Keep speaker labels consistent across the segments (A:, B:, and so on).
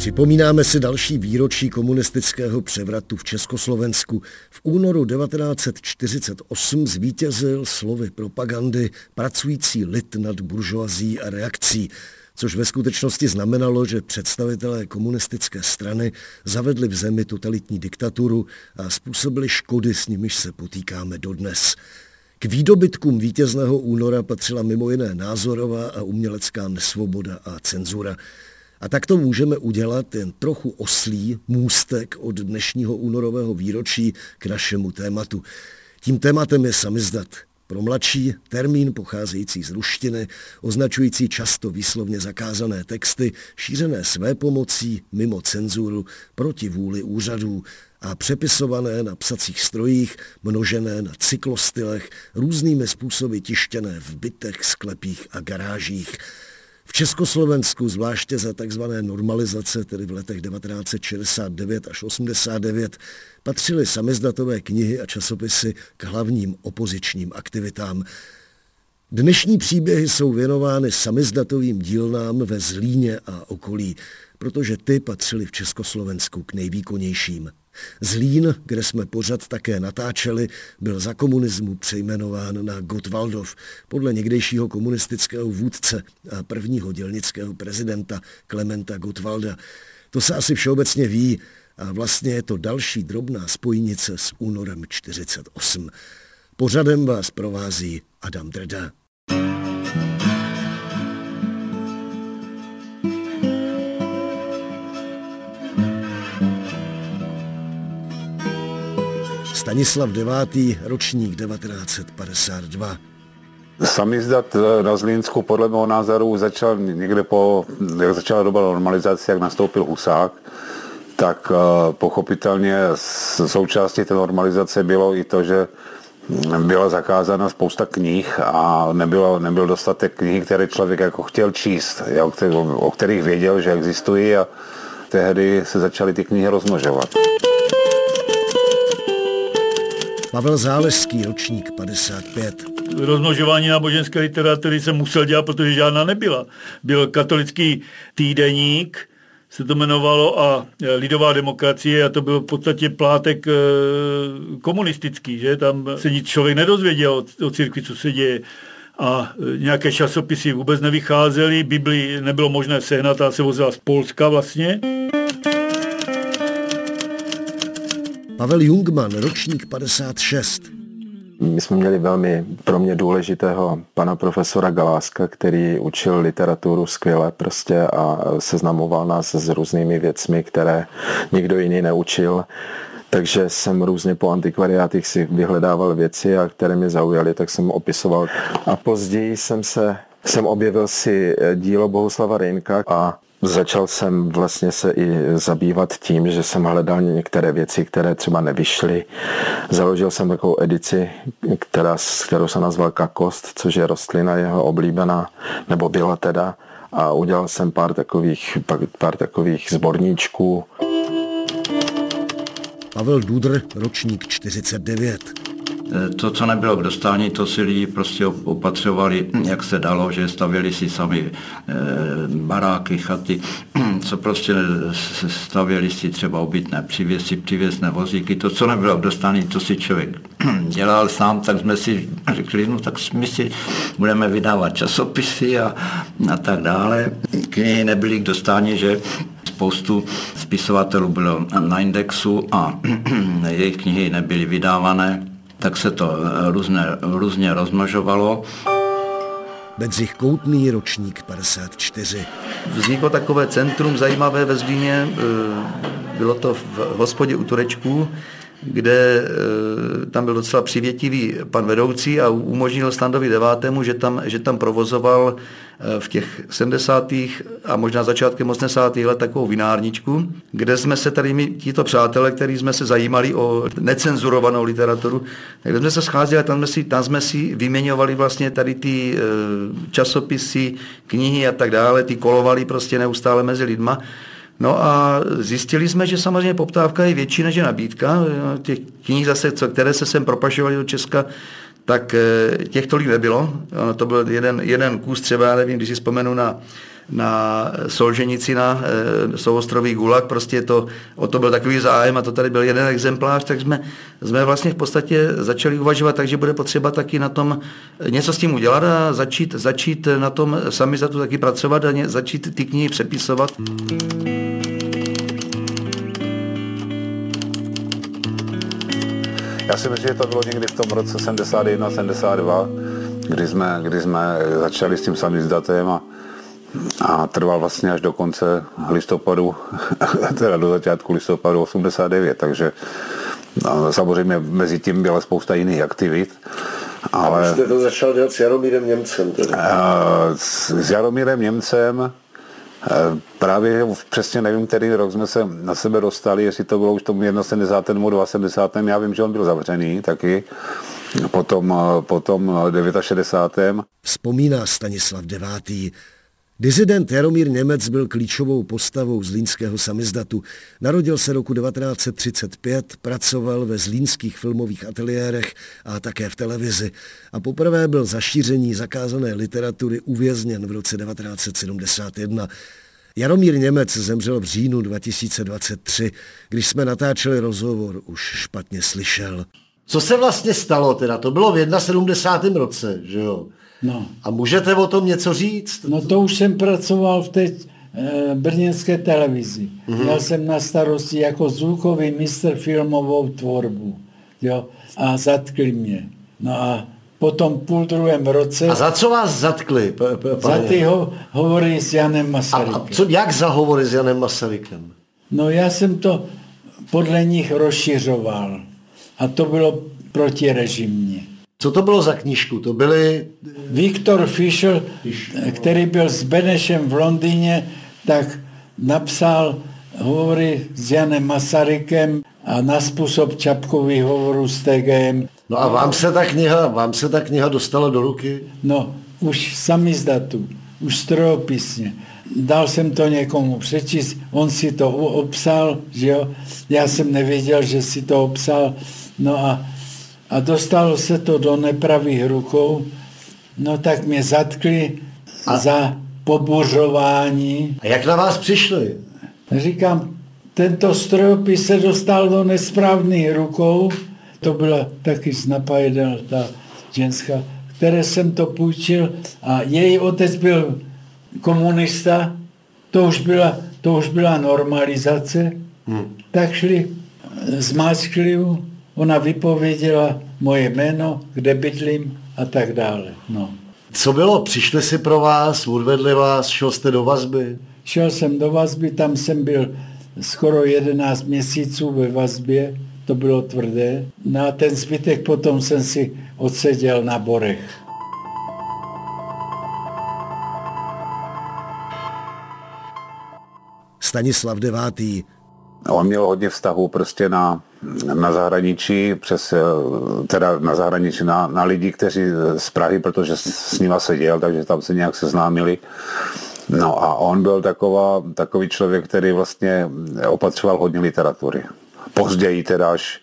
A: Připomínáme si další výročí komunistického převratu v Československu. V únoru 1948 zvítězil slovy propagandy pracující lid nad buržoazí a reakcí, což ve skutečnosti znamenalo, že představitelé komunistické strany zavedli v zemi totalitní diktaturu a způsobili škody, s nimiž se potýkáme dodnes. K výdobytkům vítězného února patřila mimo jiné názorová a umělecká nesvoboda a cenzura. A tak to můžeme udělat jen trochu oslý můstek od dnešního únorového výročí k našemu tématu. Tím tématem je samizdat. Pro mladší termín pocházející z ruštiny, označující často výslovně zakázané texty, šířené své pomocí, mimo cenzuru, proti vůli úřadů a přepisované na psacích strojích, množené na cyklostylech, různými způsoby tištěné v bytech, sklepích a garážích. V Československu, zvláště za tzv. normalizace, tedy v letech 1969 až 89, patřily samizdatové knihy a časopisy k hlavním opozičním aktivitám. Dnešní příběhy jsou věnovány samizdatovým dílnám ve Zlíně a okolí, protože ty patřily v Československu k nejvýkonnějším. Zlín, kde jsme pořad také natáčeli, byl za komunismu přejmenován na Gottwaldov podle někdejšího komunistického vůdce a prvního dělnického prezidenta Klementa Gottwalda. To se asi všeobecně ví a vlastně je to další drobná spojnice s únorem 48. Pořadem vás provází Adam Dreda. Stanislav IX. ročník 1952.
B: Samizdat eh, na Zlínsku podle mého názoru začal někde po, jak začala doba normalizace, jak nastoupil Husák, tak eh, pochopitelně součástí té normalizace bylo i to, že byla zakázána spousta knih a nebylo, nebyl dostatek knih, které člověk jako chtěl číst, o kterých věděl, že existují a tehdy se začaly ty knihy rozmnožovat.
A: Pavel Záleský, ročník 55.
C: Rozmnožování náboženské literatury jsem musel dělat, protože žádná nebyla. Byl katolický týdeník, se to jmenovalo, a e, lidová demokracie a to byl v podstatě plátek e, komunistický, že tam se nic člověk nedozvěděl o, církvi, co se děje a e, nějaké časopisy vůbec nevycházely, Bibli nebylo možné sehnat a se vozila z Polska vlastně.
A: Pavel Jungman, ročník 56.
D: My jsme měli velmi pro mě důležitého pana profesora Galáska, který učil literaturu skvěle prostě a seznamoval nás s různými věcmi, které nikdo jiný neučil. Takže jsem různě po antikvariátech si vyhledával věci, a které mě zaujaly, tak jsem opisoval. A později jsem se jsem objevil si dílo Bohuslava Rejnka a Začal jsem vlastně se i zabývat tím, že jsem hledal některé věci, které třeba nevyšly. Založil jsem takovou edici, která, kterou se nazval Kakost, což je rostlina jeho oblíbená, nebo byla teda. A udělal jsem pár takových, pár takových zborníčků.
A: Pavel Dudr, ročník 49.
E: To, co nebylo k dostání, to si lidi prostě opatřovali, jak se dalo, že stavěli si sami eh, baráky, chaty, co prostě stavěli si třeba obytné přivěsy, přivěsné vozíky. To, co nebylo k dostání, to si člověk dělal sám, tak jsme si řekli, no tak my si budeme vydávat časopisy a, a tak dále. Knihy nebyly k dostání, že spoustu spisovatelů bylo na indexu a jejich knihy nebyly vydávané tak se to eh, různě, různě rozmnožovalo.
A: Bedřich Koutný, ročník 54.
F: Vzniklo takové centrum zajímavé ve Zlíně, eh, bylo to v hospodě u Turečků, kde e, tam byl docela přivětivý pan vedoucí a umožnil Standovi devátému, že tam, že tam provozoval e, v těch 70. a možná začátkem 80. let takovou vinárničku, kde jsme se tady my, tito přátelé, kteří jsme se zajímali o necenzurovanou literaturu, kde jsme se scházeli, tam jsme si, tam jsme si vyměňovali vlastně tady ty e, časopisy, knihy a tak dále, ty kolovali prostě neustále mezi lidma. No a zjistili jsme, že samozřejmě poptávka je větší než je nabídka. Těch knih zase, které se sem propašovaly do Česka, tak eh, těch tolik nebylo. To byl jeden, jeden kus třeba, já nevím, když si vzpomenu na, na Solženici na e, souostrový Gulag, prostě to, o to byl takový zájem a to tady byl jeden exemplář, tak jsme, jsme vlastně v podstatě začali uvažovat, takže bude potřeba taky na tom něco s tím udělat a začít, začít na tom sami za to taky pracovat a ně, začít ty knihy přepisovat.
B: Já si myslím, že to bylo někdy v tom roce 71, 72, kdy jsme, kdy jsme začali s tím samizdatem a, a trval vlastně až do konce listopadu, teda do začátku listopadu 89, takže no, samozřejmě mezi tím byla spousta jiných aktivit.
A: Ale... A jste to začal dělat s Jaromírem Němcem tedy?
B: S, s Jaromírem Němcem Eh, právě přesně nevím, který rok jsme se na sebe dostali, jestli to bylo už tomu 71. nebo 72. Já vím, že on byl zavřený taky, potom, eh, potom 69.
A: Vzpomíná Stanislav IX. Dizident Jaromír Němec byl klíčovou postavou zlínského samizdatu. Narodil se roku 1935, pracoval ve zlínských filmových ateliérech a také v televizi a poprvé byl za šíření zakázané literatury uvězněn v roce 1971. Jaromír Němec zemřel v říjnu 2023. Když jsme natáčeli rozhovor, už špatně slyšel. Co se vlastně stalo teda? To bylo v 71. roce, že jo? No. A můžete o tom něco říct?
G: No to už jsem pracoval v té e, brněnské televizi. Mm-hmm. Měl jsem na starosti jako zvukový mistr filmovou tvorbu. Jo? A zatkli mě. No a potom půl druhém roce...
A: A za co vás zatkli? P-
G: p- za ty ho- hovory s Janem Masarykem. A, a
A: co, jak za hovory s Janem Masarykem?
G: No já jsem to podle nich rozšiřoval. A to bylo protirežimně.
A: Co to bylo za knížku? To byly...
G: Viktor Fischer, který byl s Benešem v Londýně, tak napsal hovory s Janem Masarykem a na způsob Čapkových hovorů s TGM.
A: No a vám se ta kniha, vám se ta kniha dostala do ruky?
G: No, už samizdatu, už strojopisně. Dal jsem to někomu přečíst, on si to obsal, že jo. Já jsem nevěděl, že si to obsal. No a a dostalo se to do nepravých rukou, no tak mě zatkli a za pobuřování.
A: A jak na vás přišli?
G: Říkám, tento strojopis se dostal do nesprávných rukou, to byla taky z Napajedel, ta ženská, které jsem to půjčil a její otec byl komunista, to už byla, to už byla normalizace, hmm. tak šli, zmáčkli Ona vypověděla moje jméno, kde bydlím a tak dále. No.
A: Co bylo? Přišli si pro vás, odvedli vás, šel jste do vazby?
G: Šel jsem do vazby, tam jsem byl skoro 11 měsíců ve vazbě, to bylo tvrdé. No a ten zbytek potom jsem si odseděl na Borech.
A: Stanislav IX.
B: On měl hodně vztahu prostě na na zahraničí, přes, eh, teda na zahraničí, na, na lidi, kteří z Prahy, protože s nima seděl, takže tam se nějak seznámili. No a on byl taková, takový člověk, který vlastně opatřoval hodně literatury. Později teda až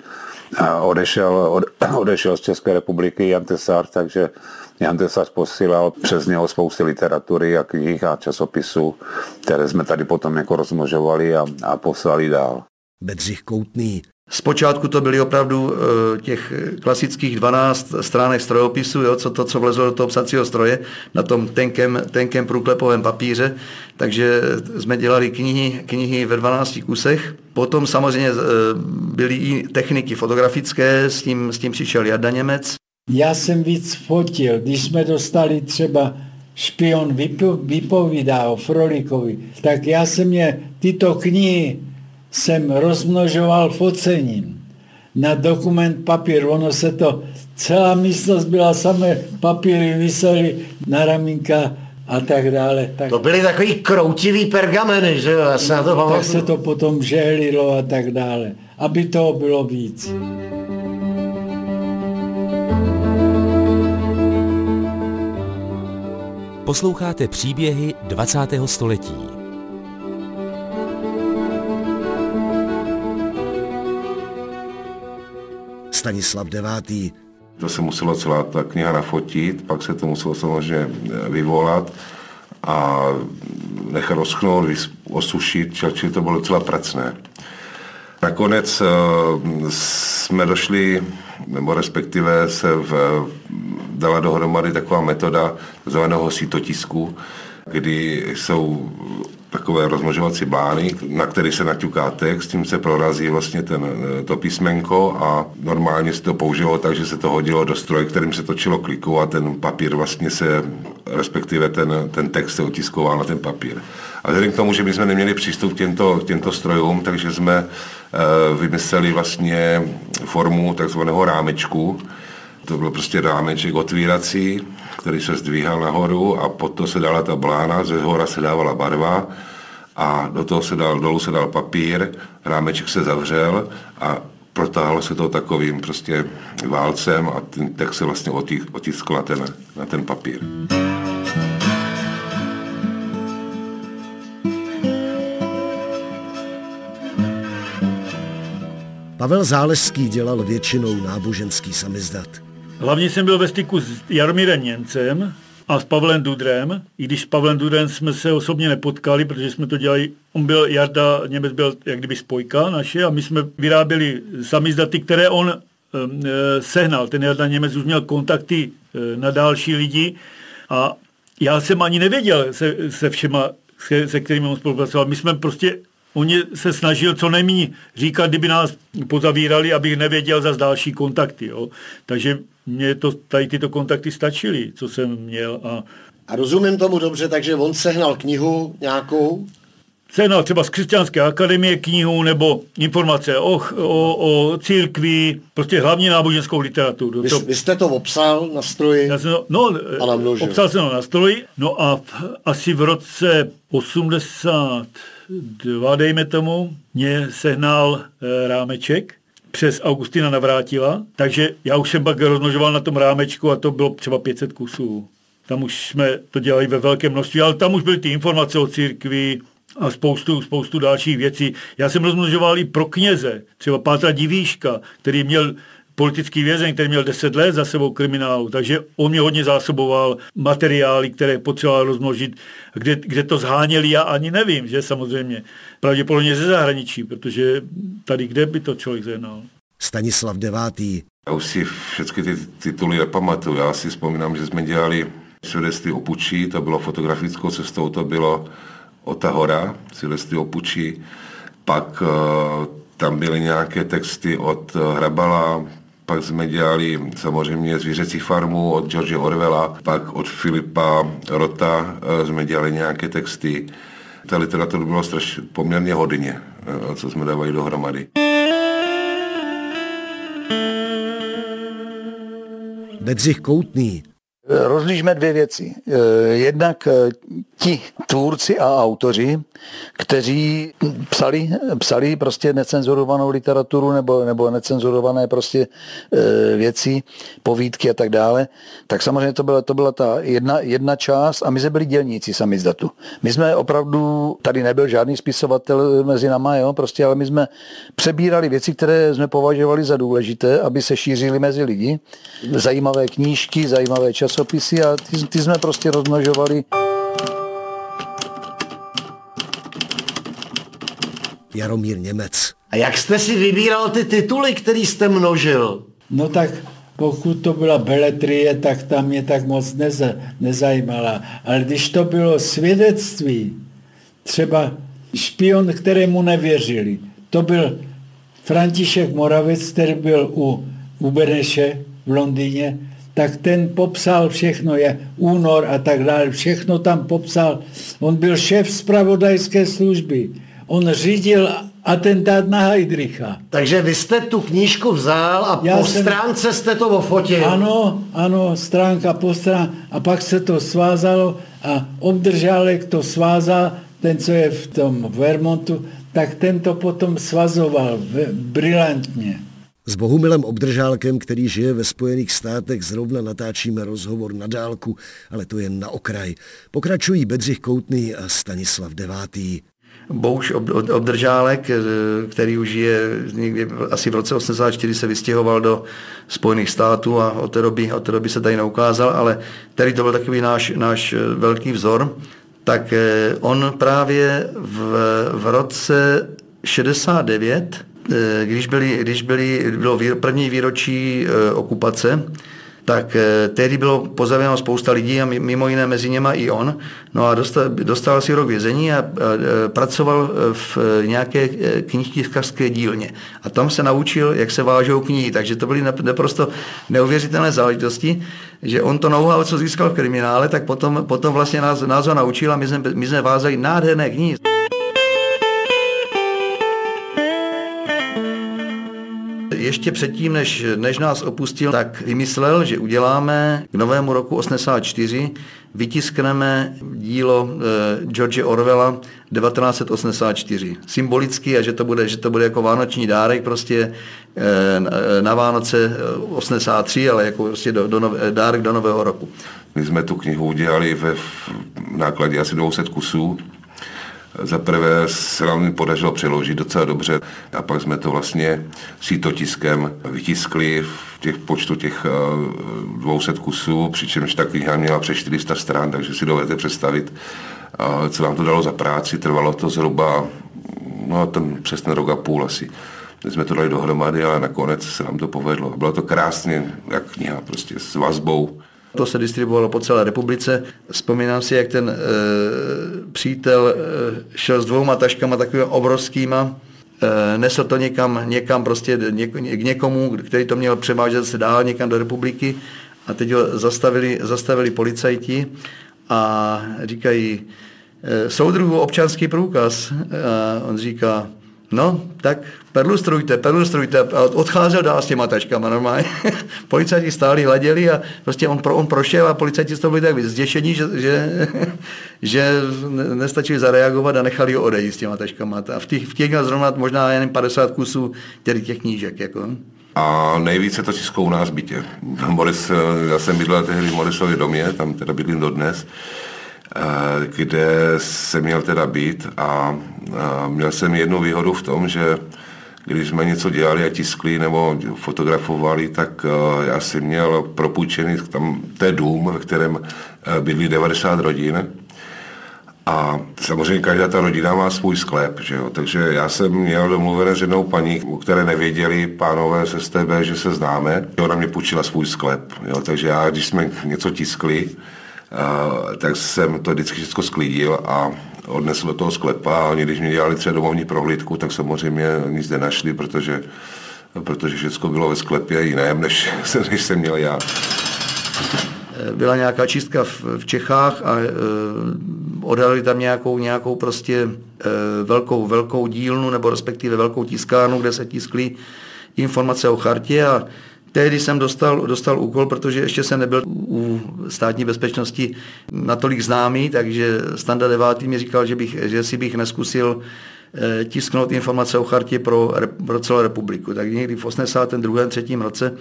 B: eh, odešel, od, odešel z České republiky Jan Tesar, takže Jan Tesař posílal přes něho spousty literatury a knih a časopisů, které jsme tady potom jako rozmnožovali a, a poslali dál.
A: Bedřich Koutný,
F: Zpočátku to byly opravdu eh, těch klasických 12 stránek strojopisu, jo, co to, co vlezlo do toho psacího stroje na tom tenkém, tenkém průklepovém papíře, takže jsme dělali knihy, knihy ve 12 kusech. Potom samozřejmě eh, byly i techniky fotografické, s tím, s tím přišel Jarda Němec.
G: Já jsem víc fotil, když jsme dostali třeba špion vypovídá o Frolikovi, tak já jsem je tyto knihy jsem rozmnožoval focením. na dokument papír. Ono se to, celá místnost byla samé papíry, vysely na ramínka a tak dále. Tak,
H: to byly takový kroutivý pergameny, že jo? Já se na to
G: tak se to potom žehlilo a tak dále, aby toho bylo víc.
I: Posloucháte příběhy 20. století.
A: Stanislav IX.
J: To se muselo celá ta kniha nafotit, pak se to muselo samozřejmě vyvolat a nechat rozchnout, osušit, čili to bylo docela pracné. Nakonec eh, jsme došli, nebo respektive se v, dala dohromady taková metoda zvaného sítotisku, kdy jsou takové rozmnožovací blány, na který se naťuká text, tím se prorazí vlastně ten, to písmenko a normálně se to použilo tak, že se to hodilo do stroje, kterým se točilo kliku a ten papír vlastně se, respektive ten, ten text se otiskoval na ten papír. A vzhledem k tomu, že my jsme neměli přístup k těmto, k těmto strojům, takže jsme e, vymysleli vlastně formu takzvaného rámečku. To byl prostě rámeček otvírací, který se zdvíhal nahoru a pod to se dala ta blána, ze hora se dávala barva a do toho se dal, dolů se dal papír, rámeček se zavřel a protáhlo se to takovým prostě válcem a ten text se vlastně otiskl na ten, na ten papír.
A: Pavel Záleský dělal většinou náboženský samizdat.
C: Hlavně jsem byl ve styku s Jaromírem Němcem a s Pavlem Dudrem, i když s Pavlem Dudrem jsme se osobně nepotkali, protože jsme to dělali, on byl, Jarda Němec byl jak kdyby spojka naše a my jsme vyráběli samizdaty, které on e, sehnal. Ten Jarda Němec už měl kontakty e, na další lidi a já jsem ani nevěděl se, se všema, se, se kterými on spolupracoval. My jsme prostě Oni se snažil co nejméně říkat, kdyby nás pozavírali, abych nevěděl za další kontakty. Jo. Takže mě to, tady tyto kontakty stačily, co jsem měl. A,
H: a rozumím tomu dobře, takže on sehnal knihu nějakou?
C: Sehnal třeba z křesťanské akademie knihu nebo informace o, o, o církvi, prostě hlavně náboženskou literaturu.
H: Vy, to, vy jste to obsal na stroji
C: já jsem, no, a namnožil. Obsal jsem to na stroji, no a v, asi v roce 80 dva, dejme tomu, mě sehnal e, rámeček přes Augustina Navrátila, takže já už jsem pak rozmnožoval na tom rámečku a to bylo třeba 500 kusů. Tam už jsme to dělali ve velkém množství, ale tam už byly ty informace o církvi, a spoustu, spoustu dalších věcí. Já jsem rozmnožoval i pro kněze, třeba Pátra Divíška, který měl politický vězeň, který měl 10 let za sebou kriminálu, takže on mě hodně zásoboval materiály, které potřeboval rozmnožit, kde, kde to zháněli, já ani nevím, že samozřejmě. Pravděpodobně ze zahraničí, protože tady kde by to člověk zehnal.
A: Stanislav IX.
J: Já už si všechny ty tituly nepamatuju. Já si vzpomínám, že jsme dělali svědectví o Pučí, to bylo fotografickou cestou, to bylo Ota hora, svědectví o Pučí. Pak uh, tam byly nějaké texty od uh, Hrabala, pak jsme dělali samozřejmě Zvířecí farmu od George Orwella, pak od Filipa Rota eh, jsme dělali nějaké texty. Ta literatura bylo strašně poměrně hodně, eh, co jsme dávali dohromady.
A: Bedřich Koutný
K: Rozlišme dvě věci. Eh, jednak eh, ti tvůrci a autoři, kteří psali, psali prostě necenzurovanou literaturu nebo, nebo necenzurované prostě eh, věci, povídky a tak dále, tak samozřejmě to byla, to byla ta jedna, jedna část a my jsme byli dělníci sami z datu. My jsme opravdu, tady nebyl žádný spisovatel mezi náma, jo, prostě, ale my jsme přebírali věci, které jsme považovali za důležité, aby se šířily mezi lidi. Zajímavé knížky, zajímavé časy časopisy a ty, ty jsme prostě rozmnožovali.
A: Jaromír Němec.
H: A jak jste si vybíral ty tituly, který jste množil?
G: No tak pokud to byla beletrie, tak tam mě tak moc neza, nezajímala. Ale když to bylo svědectví, třeba špion, kterému nevěřili, to byl František Moravec, který byl u, u Beneše v Londýně tak ten popsal všechno, je únor a tak dále, všechno tam popsal. On byl šéf zpravodajské služby. On řídil atentát na Heidricha.
H: Takže vy jste tu knížku vzal a
G: Já
H: po
G: jsem-
H: stránce jste to ofotil.
G: Ano, ano, stránka po stránce. A pak se to svázalo a obdržálek to svázal, ten, co je v tom Vermontu, tak ten to potom svazoval brilantně.
A: S Bohumilem Obdržálkem, který žije ve Spojených státech, zrovna natáčíme rozhovor na dálku, ale to jen na okraj. Pokračují Bedřich Koutný a Stanislav Devátý.
F: Bouš ob- ob- Obdržálek, eh, který už je někdy asi v roce 84 se vystěhoval do Spojených států a od té doby, od té doby se tady neukázal, ale který to byl takový náš, náš eh, velký vzor, tak eh, on právě v, v roce 69, eh, když, byli, když byli, bylo první výročí eh, okupace, tak eh, tehdy bylo pozavěno spousta lidí a mi- mimo jiné mezi něma i on. No a dostal, dostal si rok vězení a, a, a pracoval eh, v eh, nějaké eh, knihtiskařské dílně. A tam se naučil, jak se vážou knihy. Takže to byly nap- naprosto neuvěřitelné záležitosti, že on to know co získal v kriminále, tak potom, potom vlastně nás, nás ho naučil a my jsme, my jsme vázali nádherné knihy. Ještě předtím, než, než nás opustil, tak vymyslel, že uděláme k novému roku 84, vytiskneme dílo eh, George Orwella 1984. Symbolicky a že to bude, že to bude jako vánoční dárek prostě eh, na- Vánoce eh, 83, ale jako prostě do, do nové, dárek do nového roku.
J: My jsme tu knihu udělali ve nákladě asi 200 kusů. Za prvé se nám podařilo přeložit docela dobře a pak jsme to vlastně sítotiskem vytiskli v těch počtu těch eh, 200 kusů, přičemž ta kniha měla přes 400 stran, takže si dovedete představit, eh, co nám to dalo za práci. Trvalo to zhruba no, ten přes ten rok a půl asi. My jsme to dali dohromady, ale nakonec se nám to povedlo. Bylo to krásně, jak kniha, prostě s vazbou.
F: To se distribuovalo po celé republice. Vzpomínám si, jak ten e, přítel e, šel s dvouma taškama takovými obrovskýma, e, nesl to někam, někam prostě něk, k někomu, který to měl převážet se dál někam do republiky a teď ho zastavili, zastavili policajti a říkají, soudruhu občanský průkaz. A on říká, No, tak perlustrujte, perlustrujte. A odcházel dál s těma tačkama normálně. policajti stáli, hleděli a prostě on, pro, on prošel a policajti z toho byli tak zděšení, že, že, že ne- nestačili zareagovat a nechali ho odejít s těma tačkama. A v těch, v těch měl zrovna možná jen 50 kusů těch, těch knížek. Jako.
J: A nejvíce to tiskou u nás bytě. Boris, já jsem bydlel tehdy v Morisově domě, tam teda bydlím dodnes, kde jsem měl teda být a, měl jsem jednu výhodu v tom, že když jsme něco dělali a tiskli nebo fotografovali, tak eh, já jsem měl propůjčený tam, je dům, ve kterém eh, bydlí 90 rodin a samozřejmě každá ta rodina má svůj sklep, že jo? takže já jsem měl domluvené s jednou paní, u které nevěděli pánové z STB, že se známe. Ona mě půjčila svůj sklep, jo? takže já, když jsme něco tiskli, tak jsem to vždycky všechno sklidil a odnesl do toho sklepa a oni, když mě dělali třeba domovní prohlídku, tak samozřejmě nic nenašli, protože, protože všechno bylo ve sklepě jiném, než, než jsem měl já.
F: byla nějaká čistka v, v Čechách a e, odhalili tam nějakou, nějakou prostě e, velkou, velkou dílnu nebo respektive velkou tiskárnu, kde se tiskly informace o chartě a tehdy jsem dostal, dostal úkol, protože ještě jsem nebyl u státní bezpečnosti natolik známý, takže Standa 9. mi říkal, že, bych, že si bych neskusil eh, tisknout informace o chartě pro, pro celou republiku. Tak někdy v 82. 3. roce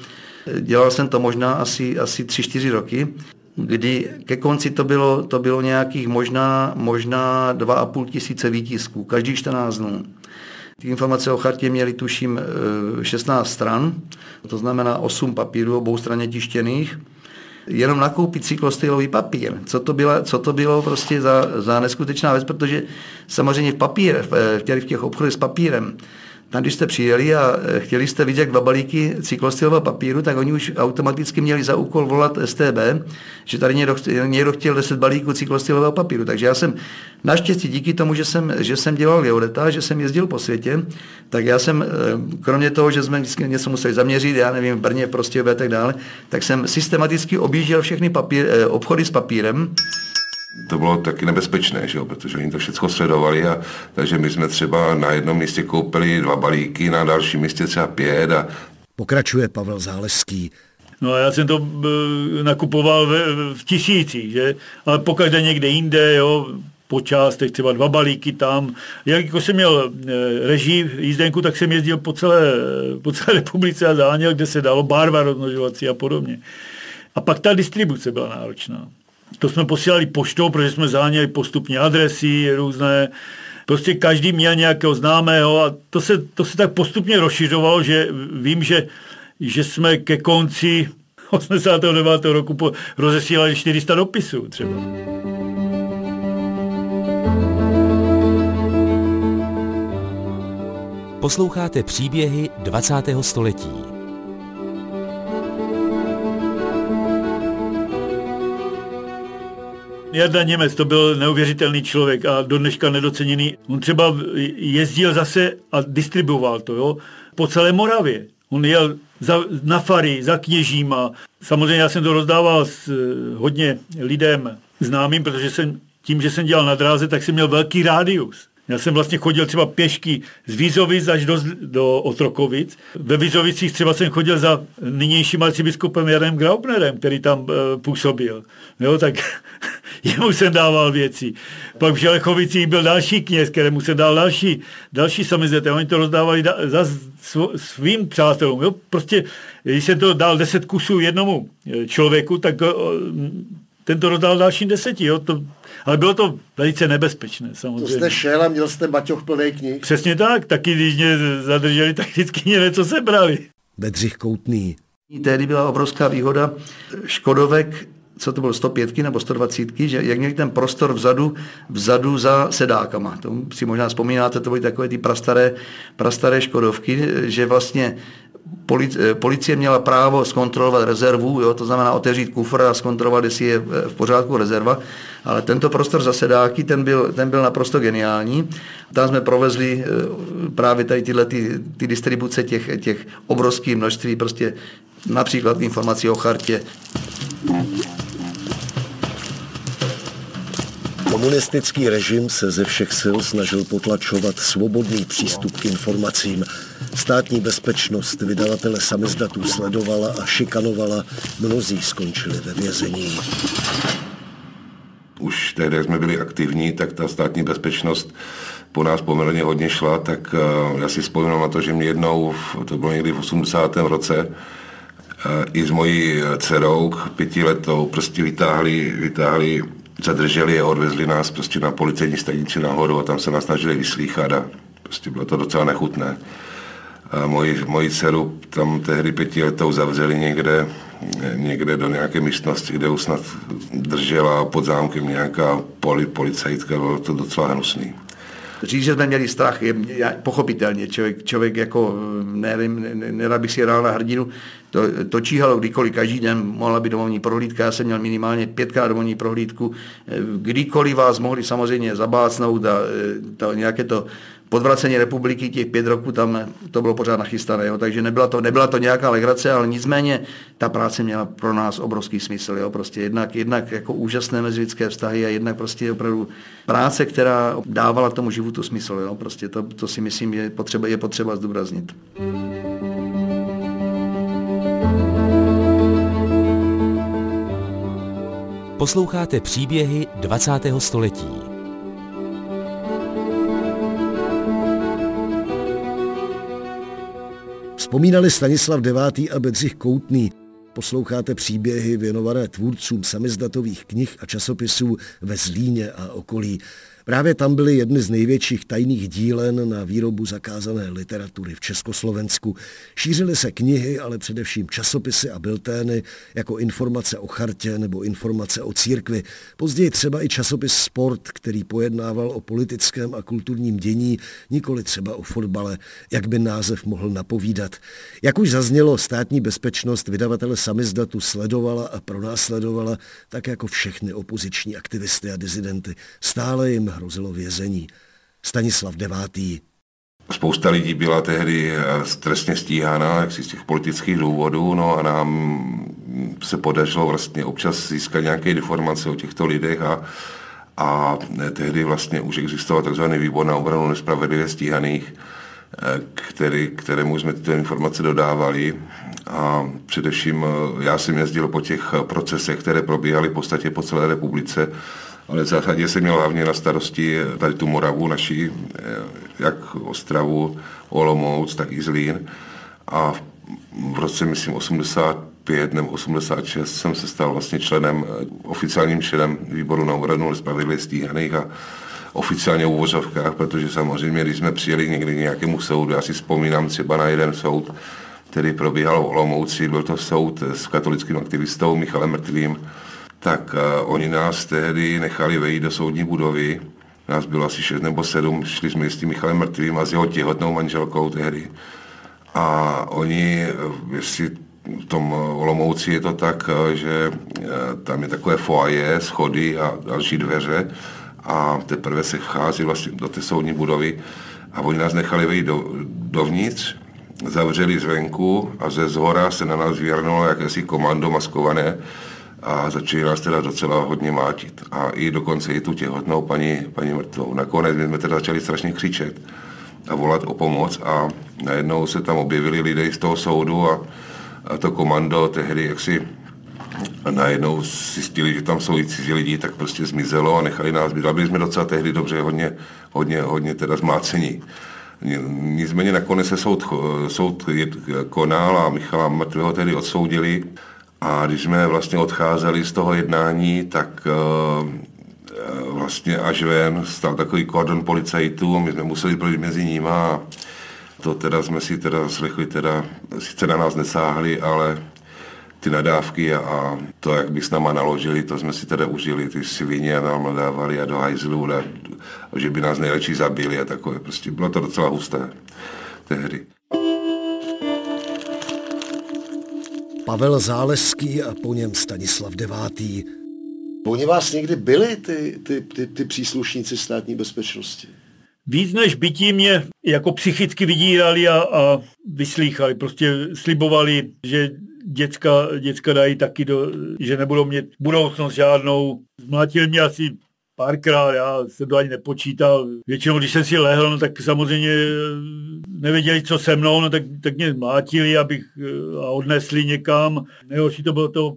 F: eh, dělal jsem to možná asi, asi 3-4 roky, kdy ke konci to bylo, to bylo nějakých možná, možná 2,5 tisíce výtisků, každý 14 dnů. Ty informace o chartě měly tuším eh, 16 stran, to znamená 8 papírů obou straně tištěných. Jenom nakoupit cyklostylový papír. Co to, byla, co to bylo prostě za, za neskutečná věc, protože samozřejmě v papír, v, v těch obchodech s papírem, tam, když jste přijeli a eh, chtěli jste vidět dva balíky cyklostylového papíru, tak oni už automaticky měli za úkol volat STB, že tady někdo, někdo chtěl 10 balíků cyklostylového papíru. Takže já jsem naštěstí díky tomu, že jsem, že jsem dělal geodeta, že jsem jezdil po světě, tak já jsem, eh, kromě toho, že jsme vždycky něco museli zaměřit, já nevím, v Brně, prostě a tak dále, tak jsem systematicky objížděl všechny papír, eh, obchody s papírem,
J: to bylo taky nebezpečné, že jo? protože oni to všechno sledovali a takže my jsme třeba na jednom místě koupili dva balíky, na dalším místě třeba pět a
A: Pokračuje Pavel Záleský.
C: No a já jsem to e, nakupoval v, v tisících, že? Ale pokaždé někde jinde, jo, po částech, třeba dva balíky tam. Jak jako jsem měl e, režii jízdenku, tak jsem jezdil po celé, po celé republice a záněl, kde se dalo barva rozmnožovací a podobně. A pak ta distribuce byla náročná. To jsme posílali poštou, protože jsme záněli postupně adresy různé. Prostě každý měl nějakého známého a to se, to se tak postupně rozšiřovalo, že vím, že, že jsme ke konci 89. roku po, rozesílali 400 dopisů třeba.
I: Posloucháte příběhy 20. století.
C: Jarda Němec, to byl neuvěřitelný člověk a do dneška nedoceněný. On třeba jezdil zase a distribuoval to, jo, po celé Moravě. On jel za, na fary, za kněžíma. Samozřejmě já jsem to rozdával s hodně lidem známým, protože jsem tím, že jsem dělal na dráze, tak jsem měl velký rádius. Já jsem vlastně chodil třeba pěšky z Vízovic až do, do Otrokovic. Ve Vízovicích třeba jsem chodil za nynějším arcibiskupem Janem Graubnerem, který tam uh, působil. Jo, tak jemu jsem dával věci. Pak v Želechovicích byl další kněz, kterému jsem dal další, další samizete. Oni to rozdávali da, za svým přátelům. Jo? Prostě, když jsem to dal deset kusů jednomu eh, člověku, tak uh, ten to rozdal dalším deseti. Jo? To, ale bylo to velice nebezpečné, samozřejmě.
H: To jste šel a měl jste baťoch plný knih.
C: Přesně tak, taky když mě zadrželi, tak vždycky mě něco sebrali.
A: Bedřich Koutný.
F: Tehdy byla obrovská výhoda Škodovek co to bylo, 105 nebo 120, že jak měli ten prostor vzadu, vzadu za sedákama. To si možná vzpomínáte, to byly takové ty prastaré, prastaré Škodovky, že vlastně Eh, policie měla právo zkontrolovat rezervu, jo, to znamená otevřít kufr a zkontrolovat, jestli je v pořádku rezerva, ale tento prostor zasedáky, ten byl, ten byl naprosto geniální. Tam jsme provezli eh, právě tady tyhle ty, ty distribuce těch, těch obrovských množství, prostě například informací o chartě.
A: Komunistický režim se ze všech sil snažil potlačovat svobodný přístup k informacím. Státní bezpečnost vydavatele samizdatů sledovala a šikanovala, mnozí skončili ve vězení.
J: Už tehdy, jak jsme byli aktivní, tak ta státní bezpečnost po nás poměrně hodně šla, tak uh, já si vzpomínám na to, že mě jednou, to bylo někdy v 80. roce, uh, i s mojí dcerou, pětiletou, prostě vytáhli, vytáhli zadrželi a odvezli nás prostě na policejní stanici nahoru a tam se nás snažili vyslýchat a prostě bylo to docela nechutné. A moji, moji dceru tam tehdy pětiletou zavřeli někde, někde do nějaké místnosti, kde už snad držela pod zámkem nějaká poli, policajtka, bylo to docela hnusný.
F: Říct, že jsme měli strach, je pochopitelně. Člověk, člověk jako, nevím, nerad bych si hrál na hrdinu, to, to číhalo kdykoliv, každý den mohla být domovní prohlídka, já jsem měl minimálně pětkrát domovní prohlídku, kdykoliv vás mohli samozřejmě zabácnout a e, to, nějaké to podvracení republiky těch pět roků tam to bylo pořád nachystané, jo? takže nebyla to, nebyla to nějaká legrace, ale nicméně ta práce měla pro nás obrovský smysl. Jo? Prostě jednak, jednak jako úžasné mezilidské vztahy a jednak prostě opravdu práce, která dávala tomu životu smysl. Jo? Prostě to, to si myslím je potřeba, je potřeba zdůraznit.
I: Posloucháte příběhy 20. století.
A: Vzpomínali Stanislav IX. a Bedřich Koutný. Posloucháte příběhy věnované tvůrcům samizdatových knih a časopisů ve Zlíně a okolí. Právě tam byly jedny z největších tajných dílen na výrobu zakázané literatury v Československu. Šířily se knihy, ale především časopisy a biltény, jako informace o chartě nebo informace o církvi. Později třeba i časopis Sport, který pojednával o politickém a kulturním dění, nikoli třeba o fotbale, jak by název mohl napovídat. Jak už zaznělo, státní bezpečnost vydavatele samizdatu sledovala a pronásledovala, tak jako všechny opoziční aktivisty a dizidenty. Stále jim hrozilo vězení. Stanislav IX.
J: Spousta lidí byla tehdy eh, trestně stíhána jak z těch politických důvodů, no a nám se podařilo vlastně občas získat nějaké informace o těchto lidech a a tehdy vlastně už existoval tzv. výbor na obranu nespravedlivě stíhaných, který, kterému jsme tyto informace dodávali a především já jsem jezdil po těch procesech, které probíhaly v podstatě po celé republice ale v zásadě jsem měl hlavně na starosti tady tu Moravu naší, eh, jak Ostravu, Olomouc, tak i Zlín. A v roce, myslím, 85 nebo 86 jsem se stal vlastně členem, eh, oficiálním členem výboru na obranu spravedlivě stíhaných a oficiálně v uvozovkách, protože samozřejmě, když jsme přijeli někdy nějakému soudu, já si vzpomínám třeba na jeden soud, který probíhal v Olomouci, byl to soud s katolickým aktivistou Michalem Mrtvým, tak uh, oni nás tehdy nechali vejít do soudní budovy. Nás bylo asi šest nebo sedm, šli jsme s tím Michalem Mrtvým a s jeho těhotnou manželkou tehdy. A oni, eh, jestli v tom Olomouci je to tak, eh, že tam je takové foaje, schody a další dveře a teprve se vchází vlastně do té soudní budovy a oni nás nechali vejít do, dovnitř, zavřeli zvenku a ze zhora se na nás vyhrnulo jakési komando maskované, a začali nás teda docela hodně mátit. A i dokonce i tu těhotnou paní, paní mrtvou. Nakonec my jsme teda začali strašně křičet a volat o pomoc a najednou se tam objevili lidé z toho soudu a, a to komando tehdy jaksi a najednou zjistili, že tam jsou i cizí lidi, tak prostě zmizelo a nechali nás být. Byli jsme docela tehdy dobře hodně, hodně, hodně teda zmácení. Nicméně nakonec se soud, soud konal a Michala Mrtvého tehdy odsoudili a když jsme vlastně odcházeli z toho jednání, tak uh, vlastně až ven stal takový kordon policajtů, my jsme museli projít mezi nimi a to teda jsme si teda slechli, teda sice na nás nesáhli, ale ty nadávky a, to, jak by s náma naložili, to jsme si teda užili, ty svině a nám nadávali a do hajzlu, a že by nás nejlepší zabili a takové. Prostě bylo to docela husté tehdy.
A: Pavel Záleský a po něm Stanislav IX.
H: Oni vás někdy byli, ty, ty, ty, ty příslušníci státní bezpečnosti?
C: Víc než bytí mě jako psychicky vydírali a, a vyslýchali. Prostě slibovali, že děcka, děcka dají taky, do, že nebudou mít budoucnost žádnou. Zmlátili mě asi párkrát, já jsem to ani nepočítal. Většinou, když jsem si lehl, no, tak samozřejmě nevěděli, co se mnou, no, tak, tak mě mlátili abych, eh, a odnesli někam. Nejhorší to bylo to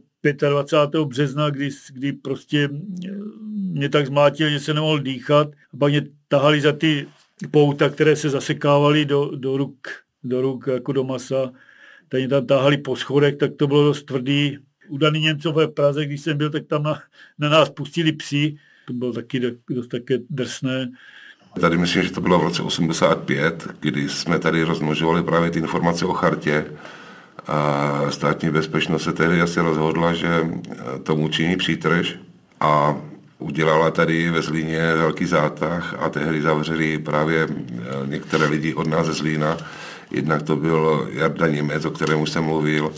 C: 25. března, kdy, kdy prostě eh, mě tak zmlátili, že se nemohl dýchat. A pak mě tahali za ty pouta, které se zasekávaly do, do ruk, do ruk jako do masa. Mě tam tahali po schodech, tak to bylo dost tvrdý. U Dany Němcové v Praze, když jsem byl, tak tam na, na nás pustili psi. To bylo taky dost také drsné.
J: Tady myslím, že to bylo v roce 85, kdy jsme tady rozmnožovali právě ty informace o chartě. A státní bezpečnost se tehdy asi rozhodla, že tomu činí přítrž a udělala tady ve Zlíně velký zátah a tehdy zavřeli právě některé lidi od nás ze Zlína. Jednak to byl Jarda Němec, o kterém už jsem mluvil,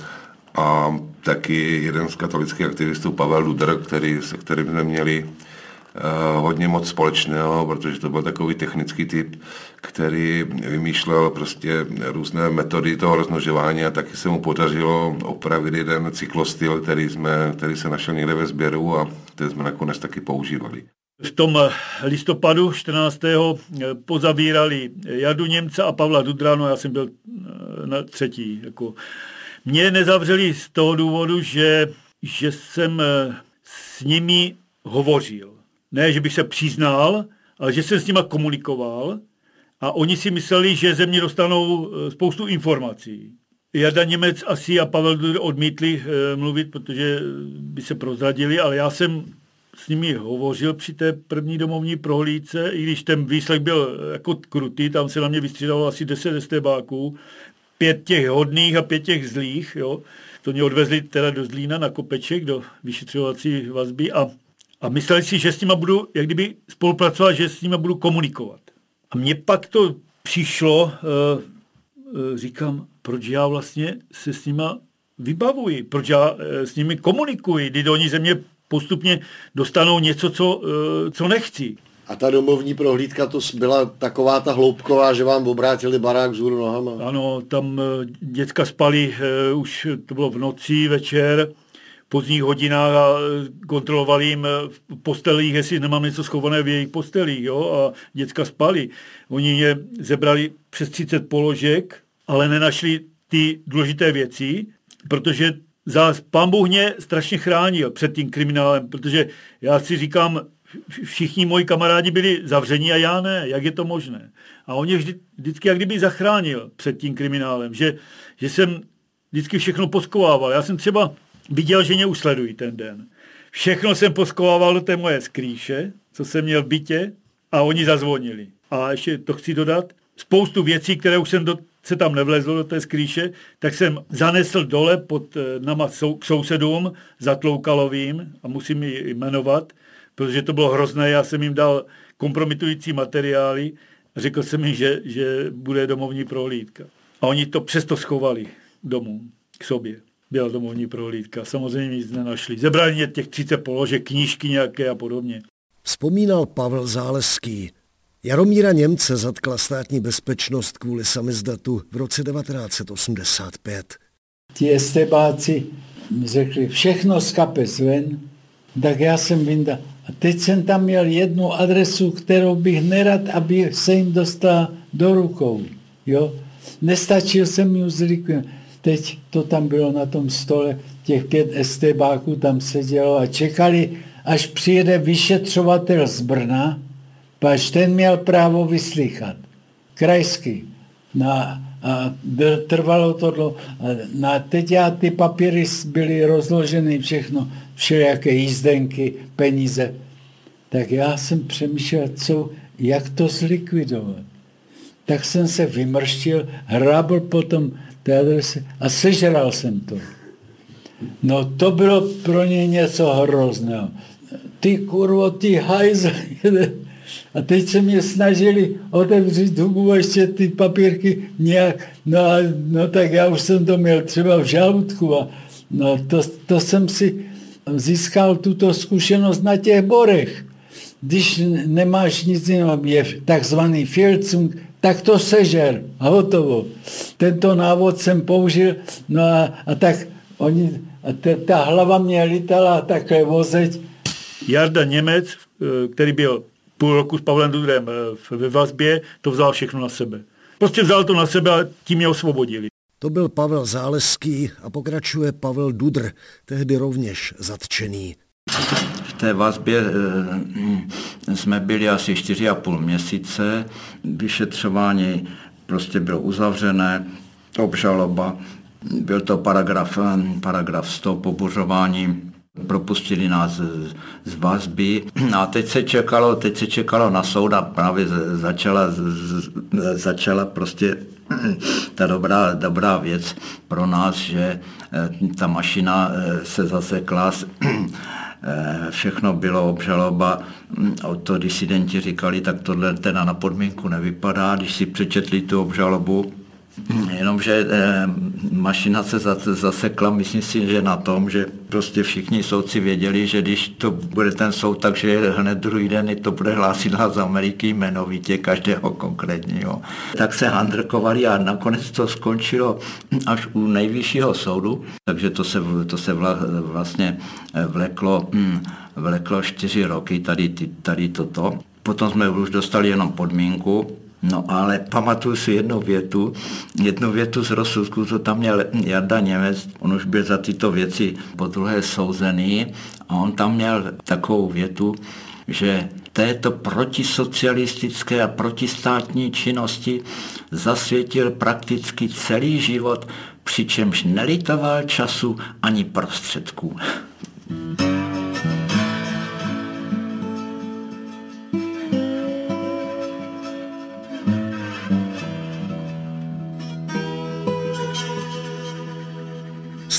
J: a taky jeden z katolických aktivistů Pavel Luder, který, se kterým jsme měli Eh, hodně moc společného, protože to byl takový technický typ, který vymýšlel prostě různé metody toho rozmnožování a taky se mu podařilo opravit jeden cyklostyl, který, jsme, který se našel někde ve sběru a který jsme nakonec taky používali.
C: V tom listopadu 14. Eh, pozavírali Jadu Němce a Pavla Dudránu, já jsem byl eh, na třetí. Jako. Mě nezavřeli z toho důvodu, že, že jsem s nimi hovořil ne, že bych se přiznal, ale že jsem s nima komunikoval a oni si mysleli, že ze mě dostanou eh, spoustu informací. Jarda Němec asi a Pavel odmítli e, mluvit, protože by se prozradili, ale já jsem s nimi hovořil při té první domovní prohlídce, i když ten výslech byl eh, jako krutý, tam se na mě vystřídalo asi 10 estébáků, pět těch hodných a pět těch zlých, jo. To mě odvezli teda do Zlína na kopeček, do vyšetřovací vazby a a mysleli si, že s nima budu, jak kdyby spolupracovat, že s nima budu komunikovat. A mně pak to přišlo, eh, eh, říkám, proč já vlastně se s nima vybavuji, proč já eh, s nimi komunikuji, kdy oni ze mě postupně dostanou něco, co, co nechci.
H: A ta domovní prohlídka to byla taková ta hloubková, že vám obrátili barák vzhůru nohama.
C: Ano, tam děcka spali, už to bylo v noci večer, pozdních hodinách a kontrolovali jim v postelích, jestli nemám něco schované v jejich postelích, jo, a děcka spali. Oni mě zebrali přes 30 položek, ale nenašli ty důležité věci, protože za pán Bůh mě strašně chránil před tím kriminálem, protože já si říkám, všichni moji kamarádi byli zavření a já ne. Jak je to možné? A on mě vždy, vždycky jak kdyby zachránil před tím kriminálem, že, že jsem vždycky všechno poskovával. Já jsem třeba viděl, že mě usledují ten den. Všechno jsem poskovával do té moje skrýše, co jsem měl v bytě a oni zazvonili. A ještě to chci dodat, spoustu věcí, které už jsem do, se tam nevlezl do té skrýše, tak jsem zanesl dole pod eh, nama sou, k sousedům za Tloukalovým a musím ji jmenovat, protože to bylo hrozné, já jsem jim dal kompromitující materiály a řekl jsem jim, že, že bude domovní prohlídka. A oni to přesto schovali domů k sobě. Byla domovní prohlídka. Samozřejmě nic nenašli. Zebrali mě těch 30 položek, knížky nějaké a podobně.
A: Vzpomínal Pavel Záleský. Jaromíra Němce zatkla státní bezpečnost kvůli samizdatu v roce 1985.
G: Ti estebáci mi řekli, všechno z kapes ven, tak já jsem vynda. A teď jsem tam měl jednu adresu, kterou bych nerad, aby se jim dostala do rukou. Jo? Nestačil jsem ji zlikvidovat. Teď to tam bylo na tom stole, těch pět estebáků tam sedělo a čekali, až přijede vyšetřovatel z Brna, pač ten měl právo vyslychat. Krajský. No a byl, trvalo to dlouho. No a teď já ty papíry byly rozloženy všechno, všelijaké jízdenky, peníze. Tak já jsem přemýšlel, co, jak to zlikvidovat. Tak jsem se vymrštil, hrábl potom té adrese a sežral jsem to. No to bylo pro ně něco hrozného. Ty kurvo, ty hajzl. A teď se mě snažili otevřít hubu ještě ty papírky nějak, no, a, no tak já už jsem to měl třeba v žaludku a no to, to jsem si získal tuto zkušenost na těch borech. Když nemáš nic jiného, je takzvaný Filcung, tak to sežer a hotovo. Tento návod jsem použil, no a, a tak oni, a te, ta hlava mě lítala takhle vozeť.
C: Jarda Němec, eh, který byl půl roku s Pavlem Dudrem eh, ve vazbě, to vzal všechno na sebe. Prostě vzal to na sebe a tím mě osvobodili.
A: To byl Pavel Záleský a pokračuje Pavel Dudr, tehdy rovněž zatčený.
E: Té vazbě e, jsme byli asi 4,5 měsíce. Vyšetřování prostě bylo uzavřené, obžaloba. Byl to paragraf, paragraf 100 pobuřování propustili nás z, vazby. A teď se čekalo, teď se čekalo na soud a právě začala, začala prostě ta dobrá, dobrá věc pro nás, že eh, ta mašina eh, se zasekla, eh, všechno bylo obžaloba, o to disidenti říkali, tak tohle teda na podmínku nevypadá, když si přečetli tu obžalobu, Jenomže eh, mašina se zasekla, myslím si, že na tom, že prostě všichni soudci věděli, že když to bude ten soud, takže hned druhý den to bude hlásit z Ameriky jmenovitě každého konkrétního. Tak se handrkovali a nakonec to skončilo až u nejvyššího soudu, takže to se, to se vla, vlastně vleklo, hm, vleklo čtyři roky tady, tady toto. Potom jsme už dostali jenom podmínku, No ale pamatuju si jednu větu, jednu větu z rozsudku, to tam měl Jarda Němec, on už byl za tyto věci po druhé souzený a on tam měl takovou větu, že této protisocialistické a protistátní činnosti zasvětil prakticky celý život, přičemž nelitoval času ani prostředků.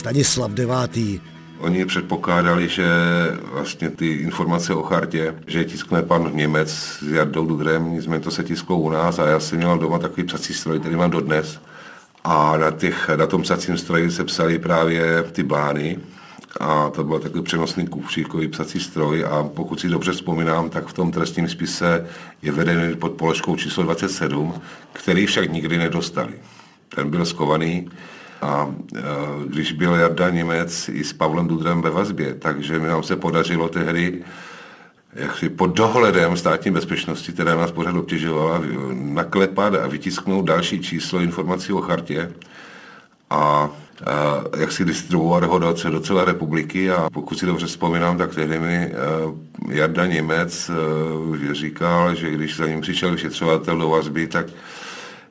A: Stanislav IX.
J: Oni předpokládali, že vlastně ty informace o chartě, že tiskne pan Němec s Jardou Dudrem, nicméně to se tisklo u nás a já jsem měl doma takový psací stroj, který mám dodnes. A na, těch, na tom psacím stroji se psali právě ty blány, a to byl takový přenosný kufříkový psací stroj a pokud si dobře vzpomínám, tak v tom trestním spise je vedený pod položkou číslo 27, který však nikdy nedostali. Ten byl skovaný A když byl Jarda Němec i s Pavlem Dudrem ve vazbě, takže nám se podařilo tehdy jak si pod dohledem státní bezpečnosti, která nás pořád obtěžovala, naklepat a vytisknout další číslo informací o chartě. A, a jak si distribuovat ho do, do celé republiky a pokud si dobře vzpomínám, tak tehdy mi Jarda Němec říkal, že když za ním přišel vyšetřovatel do vazby, tak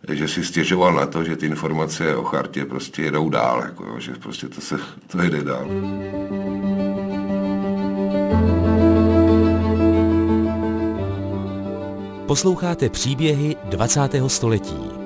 J: že si stěžoval na to, že ty informace o chartě prostě jedou dál, jako, že prostě to se to jede dál.
I: Posloucháte příběhy 20. století.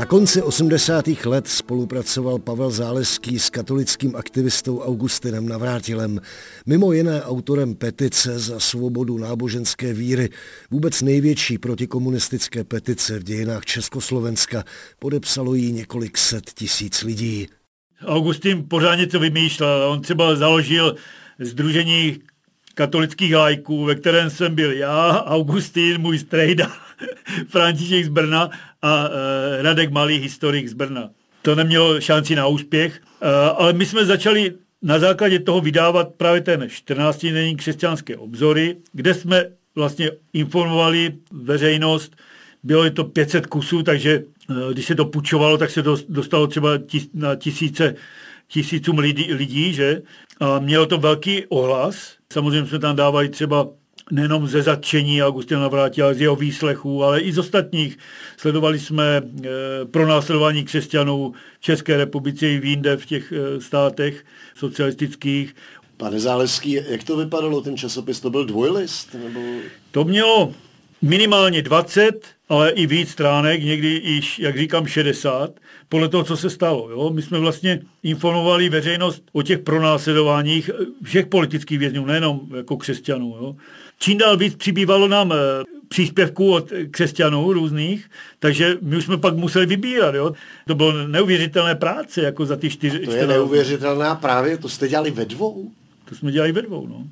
A: Na konci 80. let spolupracoval Pavel Záleský s katolickým aktivistou Augustinem Navrátilem, mimo jiné autorem petice za svobodu náboženské víry, vůbec největší protikomunistické petice v dějinách Československa, podepsalo jí několik set tisíc lidí.
C: Augustin pořád něco vymýšlel. On třeba založil Združení katolických lajků, ve kterém jsem byl já, Augustín, můj strejda, František z Brna a e, Radek Malý, historik z Brna. To nemělo šanci na úspěch, e, ale my jsme začali na základě toho vydávat právě ten 14 denní křesťanské obzory, kde jsme vlastně informovali veřejnost, bylo to 500 kusů, takže e, když se to pučovalo, tak se dostalo třeba tis, na tisíce tisícům lidí, lidí, že? A mělo to velký ohlas. Samozřejmě jsme tam dávali třeba nejenom ze zatčení Augustina Navrátila, z jeho výslechů, ale i z ostatních. Sledovali jsme e, pronásledování křesťanů v České republice i v jinde v těch e, státech socialistických.
H: Pane Záleský, jak to vypadalo, ten časopis? To byl dvojlist? Nebo...
C: To mělo minimálně 20, ale i víc stránek, někdy již, jak říkám, 60, podle toho, co se stalo. Jo? My jsme vlastně informovali veřejnost o těch pronásledováních všech politických vězňů, nejenom jako křesťanů. Jo? Čím dál víc přibývalo nám eh, příspěvků od křesťanů různých, takže my už jsme pak museli vybírat. Jo? To bylo neuvěřitelné práce, jako za ty čtyři...
H: To je neuvěřitelná právě, to jste dělali ve dvou?
C: To jsme dělali ve dvou, no.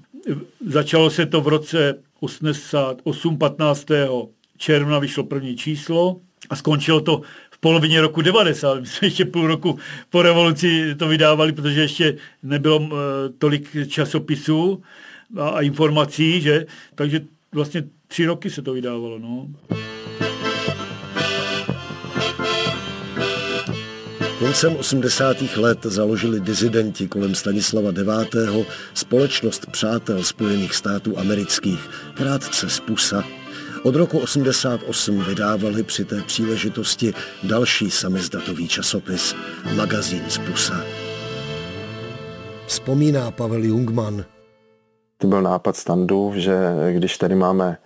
C: Začalo se to v roce 88, 15. června vyšlo první číslo a skončilo to v polovině roku 90. My jsme ještě půl roku po revoluci to vydávali, protože ještě nebylo uh, tolik časopisů a, a informací, že? Takže vlastně tři roky se to vydávalo. No.
A: Koncem 80. let založili dizidenti kolem Stanislava IX. společnost Přátel Spojených států amerických, krátce z PUSA. Od roku 88 vydávali při té příležitosti další samizdatový časopis, magazín z PUSA. Vzpomíná Pavel Jungmann,
D: to byl nápad standů, že když tady máme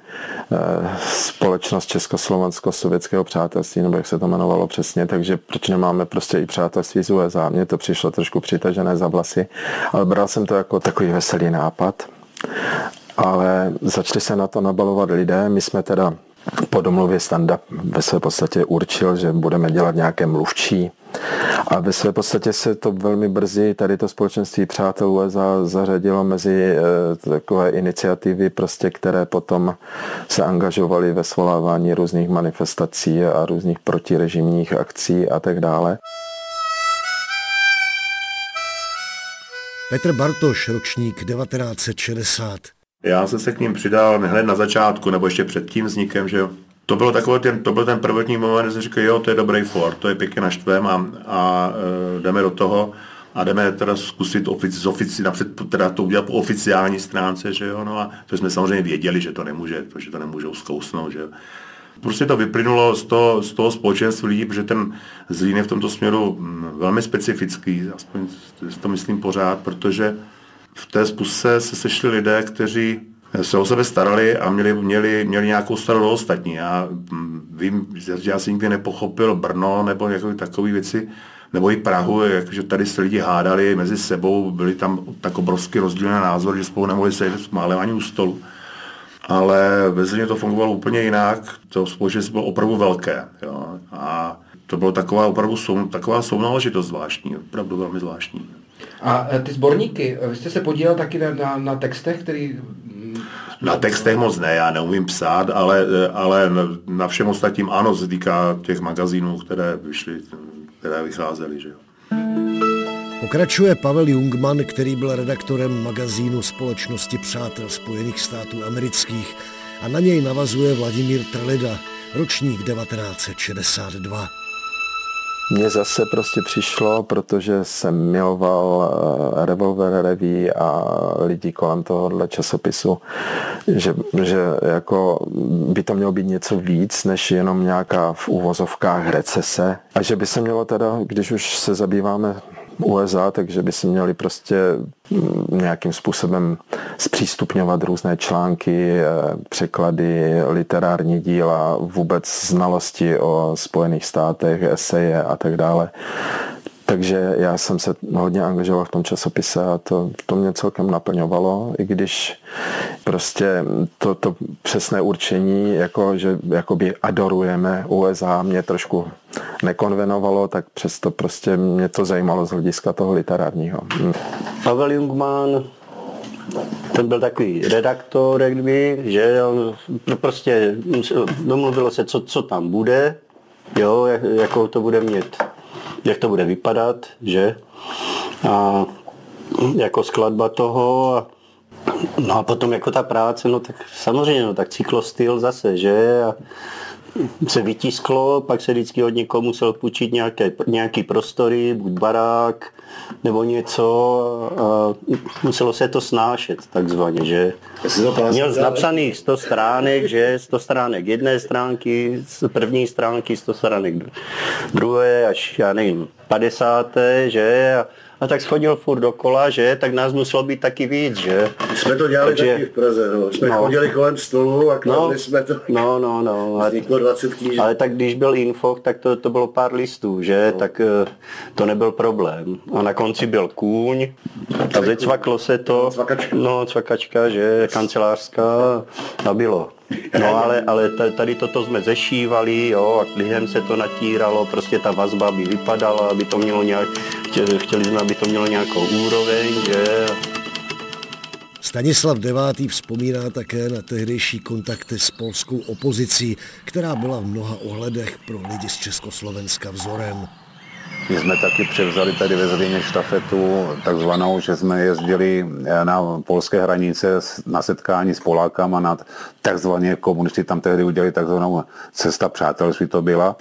D: eh, společnost Československo-sovětského přátelství, nebo jak se to jmenovalo přesně, takže proč nemáme prostě i přátelství z USA? Mně to přišlo trošku přitažené za vlasy, ale bral jsem to jako takový veselý nápad. Ale začali se na to nabalovat lidé. My jsme teda po domluvě Standa ve své podstatě určil, že budeme dělat nějaké mluvčí. A ve své podstatě se to velmi brzy, tady to společenství přátel USA zařadilo mezi e, takové iniciativy, prostě, které potom se angažovaly ve svolávání různých manifestací a různých protirežimních akcí a tak dále.
A: Petr Bartoš, ročník 1960.
L: Já jsem se k ním přidal hned na začátku, nebo ještě před tím vznikem, že jo. To, bylo takový ten, to byl ten prvotní moment, kdy jsem říkal, jo, to je dobrý for, to je pěkně naštvem a, a e, jdeme do toho a jdeme teda zkusit ofici, ofici, napřed teda to udělat po oficiální stránce, že jo, no a to jsme samozřejmě věděli, že to nemůže, že to nemůžou zkousnout, že jo. Prostě to vyplynulo z toho, z toho společenství lidí, protože ten Zlín je v tomto směru mm, velmi specifický, aspoň to myslím pořád, protože v té spuse se sešli lidé, kteří se o sebe starali a měli, měli, měli nějakou starost ostatní. Já mm, vím, že já jsem nikdy nepochopil Brno nebo jako takové věci, nebo i Prahu, že tady se lidi hádali mezi sebou, byly tam tak obrovsky rozdílné názory, že spolu nemohli sedět v ani u stolu. Ale ve Zlíně to fungovalo úplně jinak, to společenství bylo opravdu velké. Jo. A to bylo taková opravdu soum, taková sounáležitost zvláštní, opravdu velmi zvláštní.
M: A e, ty sborníky, vy jste se podílel taky na, na, na textech, který
L: Na textech moc ne, já neumím psát, ale, ale na všem ostatním ano, se týká těch magazínů, které vyšly, které vycházely. Že jo.
A: Pokračuje Pavel Jungman, který byl redaktorem magazínu Společnosti přátel Spojených států amerických a na něj navazuje Vladimír Trlida, ročník 1962.
D: Mně zase prostě přišlo, protože jsem miloval eh, Revolver Revy a lidi kolem tohohle časopisu, že, že jako by to mělo být něco víc, než jenom nějaká v úvozovkách recese. A že by se mělo teda, když už se zabýváme USA, takže by si měli prostě mm, nějakým způsobem zpřístupňovat různé články, eh, překlady, literární díla, vůbec znalosti o Spojených státech, eseje a tak dále. Takže já jsem se hodně angažoval v tom časopise a to, to mě celkem naplňovalo, i když prostě to, to přesné určení, jako, že jakoby adorujeme USA, mě trošku nekonvenovalo, tak přesto prostě mě to zajímalo z hlediska toho literárního.
M: Pavel Jungmann ten byl takový redaktor, jak kdyby, že on prostě domluvilo se, co, co tam bude, jo, jak, jakou to bude mít jak to bude vypadat, že? A jako skladba toho a No a potom jako ta práce, no tak samozřejmě, no tak cyklostyl zase, že? A se vytisklo, pak se vždycky od někoho musel půjčit nějaké, nějaký prostory, buď barák, nebo něco a muselo se to snášet takzvaně, že měl napsaných 100 stránek, že 100 stránek jedné stránky, z první stránky 100 stránek druhé až já nevím, 50. že a a tak schodil furt dokola, že, tak nás muselo být taky víc, že.
H: My jsme to dělali Takže, taky v Praze, no. Jsme no. chodili kolem stolu a kladli no, jsme to.
M: No, no, no.
H: Vzniklo 20 knížek.
M: Ale tak když byl info, tak to, to bylo pár listů, že, no. tak eh, to nebyl problém. A na konci byl kůň a zecvaklo se to.
H: Cvakačka.
M: No, cvakačka, že, kancelářská a bylo. No ale, ale tady toto jsme zešívali, jo, a klihem se to natíralo, prostě ta vazba by vypadala, aby to mělo nějak, chtěli jsme, aby to mělo nějakou úroveň, že...
A: Stanislav IX. vzpomíná také na tehdejší kontakty s polskou opozicí, která byla v mnoha ohledech pro lidi z Československa vzorem.
B: My jsme taky převzali tady ve Zlíně štafetu takzvanou, že jsme jezdili eh, na polské hranice na setkání s Polákama na takzvaně komunisti tam tehdy udělali takzvanou cesta přátelství to byla.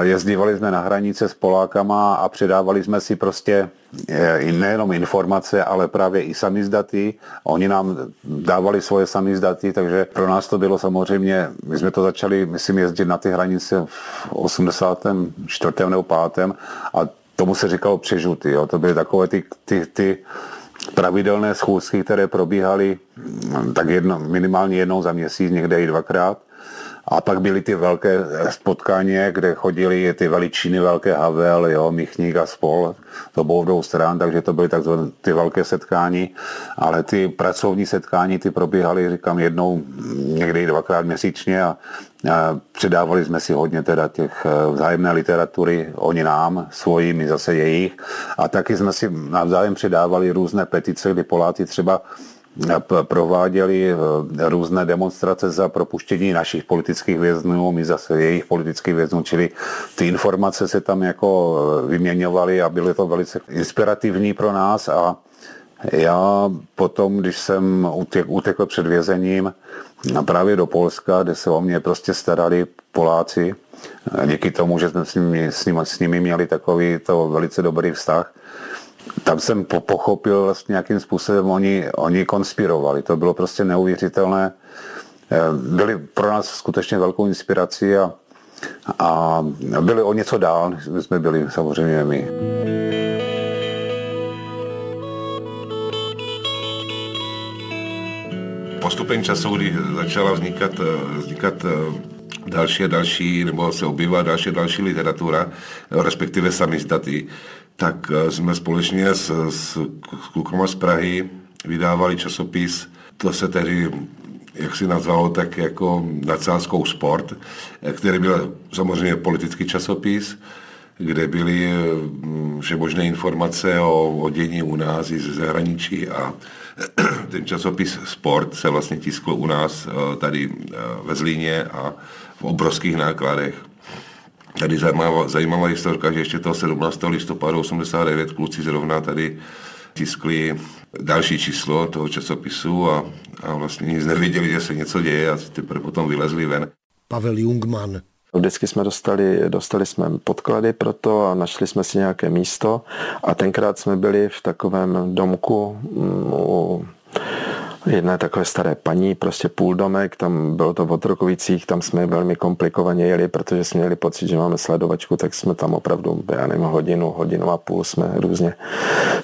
B: Jezdívali jsme na hranice s Polákama a předávali jsme si prostě eh, nejenom informace, ale právě i samizdaty. Oni nám dávali svoje samizdaty, takže pro nás to bylo samozřejmě, my jsme to začali, myslím, jezdit na ty hranice v 84. nebo 5. a tomu se říkalo přežuty. Jo. To byly takové ty, ty, ty pravidelné schůzky, které probíhaly mm, tak jedno, minimálně jednou za měsíc, někde i dvakrát. A pak byly ty velké spotkání, kde chodili ty veličiny, velké Havel, jo, Michník a spol, to bylo dvou stran, takže to byly takzvané ty velké setkání, ale ty pracovní setkání, ty probíhaly, říkám, jednou, někdy dvakrát měsíčně a, a předávali jsme si hodně teda těch eh, vzájemné literatury, oni nám, svoji, my zase jejich. A taky jsme si navzájem předávali různé petice, kdy Poláci třeba prováděli eh, různé demonstrace za propuštění našich politických věznů, my zase jejich politických věznů, čili ty informace se tam jako eh, vyměňovaly a byly to velice inspirativní pro nás. A já potom, když jsem utekl před vězením právě do Polska, kde se o mě prostě starali Poláci, eh, díky tomu, že jsme s nimi, s nimi, s nimi měli takový to velice dobrý vztah, tam jsem pochopil vlastně, jakým způsobem oni, oni konspirovali. To bylo prostě neuvěřitelné. Eh, byli pro nás skutečně velkou inspirací a, a byli o něco dál, než jsme byli samozřejmě my.
J: Postupem času, kdy začala vznikat, eh, vznikat eh, další a další, nebo se objevila další a další literatura, respektive samizdaty, tak eh, jsme společně s, s klukama z Prahy vydávali časopis, to se tedy jak si nazvalo, tak jako nadsázkou sport, eh, který byl samozřejmě politický časopis, kde byly eh, všemožné informace o, o dění u nás i ze zahraničí a ten časopis Sport se vlastně tiskl u nás tady ve Zlíně a v obrovských nákladech. Tady zajímavá, zajímavá historka, že ještě toho 17. listopadu 89 kluci zrovna tady tiskli další číslo toho časopisu a, a vlastně nic nevěděli, že se něco děje a teprve potom vylezli ven.
A: Pavel Jungmann.
D: Vždycky jsme dostali, dostali jsme podklady pro to a našli jsme si nějaké místo a tenkrát jsme byli v takovém domku mm, u jedné takové staré paní, prostě půl domek, tam bylo to v Otrokovicích, tam jsme velmi komplikovaně jeli, protože jsme měli pocit, že máme sledovačku, tak jsme tam opravdu, já nevím, hodinu, hodinu a půl jsme různě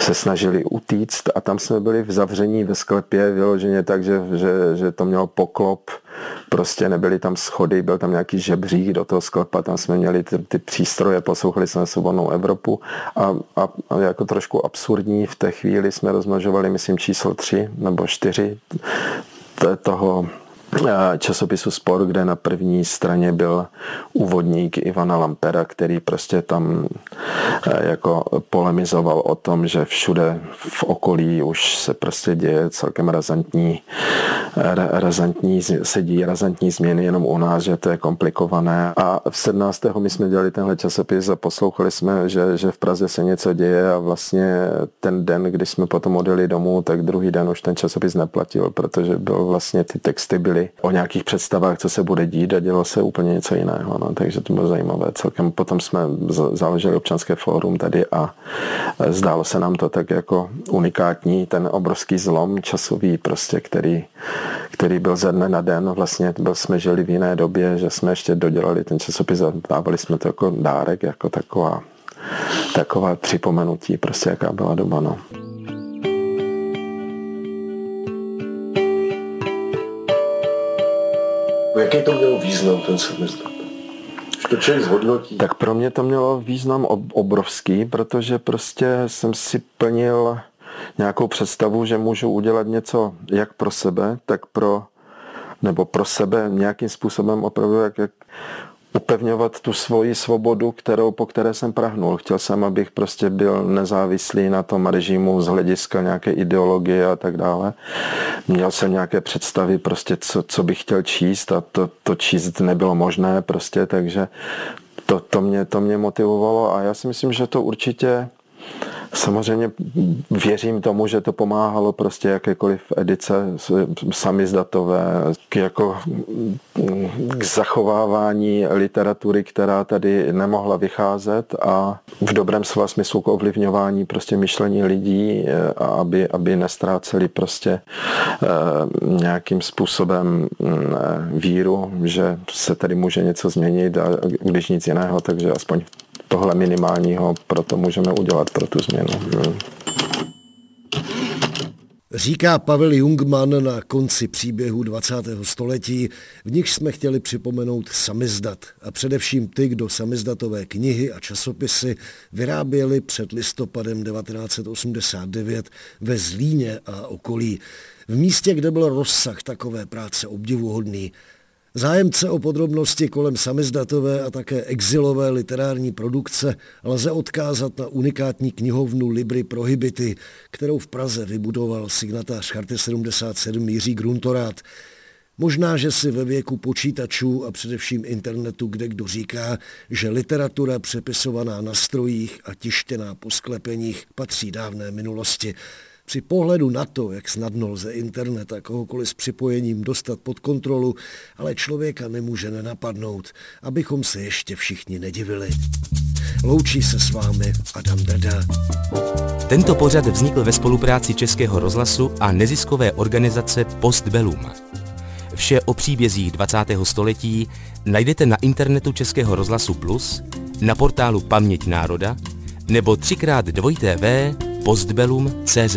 D: se snažili utíct a tam jsme byli v zavření ve sklepě vyloženě tak, že, že, že to mělo poklop, prostě nebyly tam schody, byl tam nějaký žebřík do toho sklepa, tam jsme měli ty, ty přístroje, poslouchali jsme svobodnou Evropu a, a, a jako trošku absurdní v té chvíli jsme rozmnožovali, myslím, číslo tři nebo čtyři toho časopisu Sport, kde na první straně byl úvodník Ivana Lampera, který prostě tam eh, jako polemizoval o tom, že všude v okolí už se prostě děje celkem razantní, razantní se dějí razantní změny jenom u nás, že to je komplikované. A v 17. my jsme dělali tenhle časopis a poslouchali jsme, že, že v Praze se něco děje a vlastně ten den, když jsme potom odjeli domů, tak druhý den už ten časopis neplatil, protože byl vlastně ty texty byly o nějakých představách, co se bude dít a dělo se úplně něco jiného. No. Takže to bylo zajímavé. Celkem potom jsme založili občanské fórum tady a zdálo se nám to tak jako unikátní, ten obrovský zlom časový, prostě, který, který byl ze dne na den. Vlastně byl, jsme žili v jiné době, že jsme ještě dodělali ten časopis a dávali jsme to jako dárek, jako taková taková připomenutí, prostě jaká byla doba. No.
H: Jaký to mělo význam, ten semestr? to člověk zhodnotí.
D: Tak pro mě to mělo význam obrovský, protože prostě jsem si plnil nějakou představu, že můžu udělat něco jak pro sebe, tak pro nebo pro sebe nějakým způsobem opravdu jak, jak upevňovat tu svoji svobodu, kterou, po které jsem prahnul. Chtěl jsem, abych prostě byl nezávislý na tom režimu z hlediska nějaké ideologie a tak dále. Měl jsem nějaké představy, prostě co, co bych chtěl číst a to, to číst nebylo možné prostě, takže to, to, mě, to mě motivovalo a já si myslím, že to určitě Samozřejmě věřím tomu, že to pomáhalo prostě jakékoliv edice samizdatové k, jako, k zachovávání literatury, která tady nemohla vycházet a v dobrém slova smyslu k ovlivňování prostě myšlení lidí, eh, aby, aby nestráceli prostě eh, nějakým způsobem mm, víru, že se tady může něco změnit a když nic jiného, takže aspoň tohle minimálního proto můžeme udělat pro tu změnu. Hmm.
A: Říká Pavel Jungmann na konci příběhu 20. století, v nich jsme chtěli připomenout samizdat a především ty, kdo samizdatové knihy a časopisy vyráběli před listopadem 1989 ve Zlíně a okolí. V místě, kde byl rozsah takové práce obdivuhodný, Zájemce o podrobnosti kolem samizdatové a také exilové literární produkce lze odkázat na unikátní knihovnu Libry Prohibity, kterou v Praze vybudoval signatář Charty 77 Jiří Gruntorát. Možná, že si ve věku počítačů a především internetu kde kdo říká, že literatura přepisovaná na strojích a tištěná po sklepeních patří dávné minulosti. Při pohledu na to, jak snadno lze internet a kohokoliv s připojením dostat pod kontrolu, ale člověka nemůže nenapadnout, abychom se ještě všichni nedivili. Loučí se s vámi Adam Dada.
I: Tento pořad vznikl ve spolupráci Českého rozhlasu a neziskové organizace Postbellum. Vše o příbězích 20. století najdete na internetu Českého rozhlasu Plus, na portálu Paměť národa nebo třikrát dvojité V postbellum.cz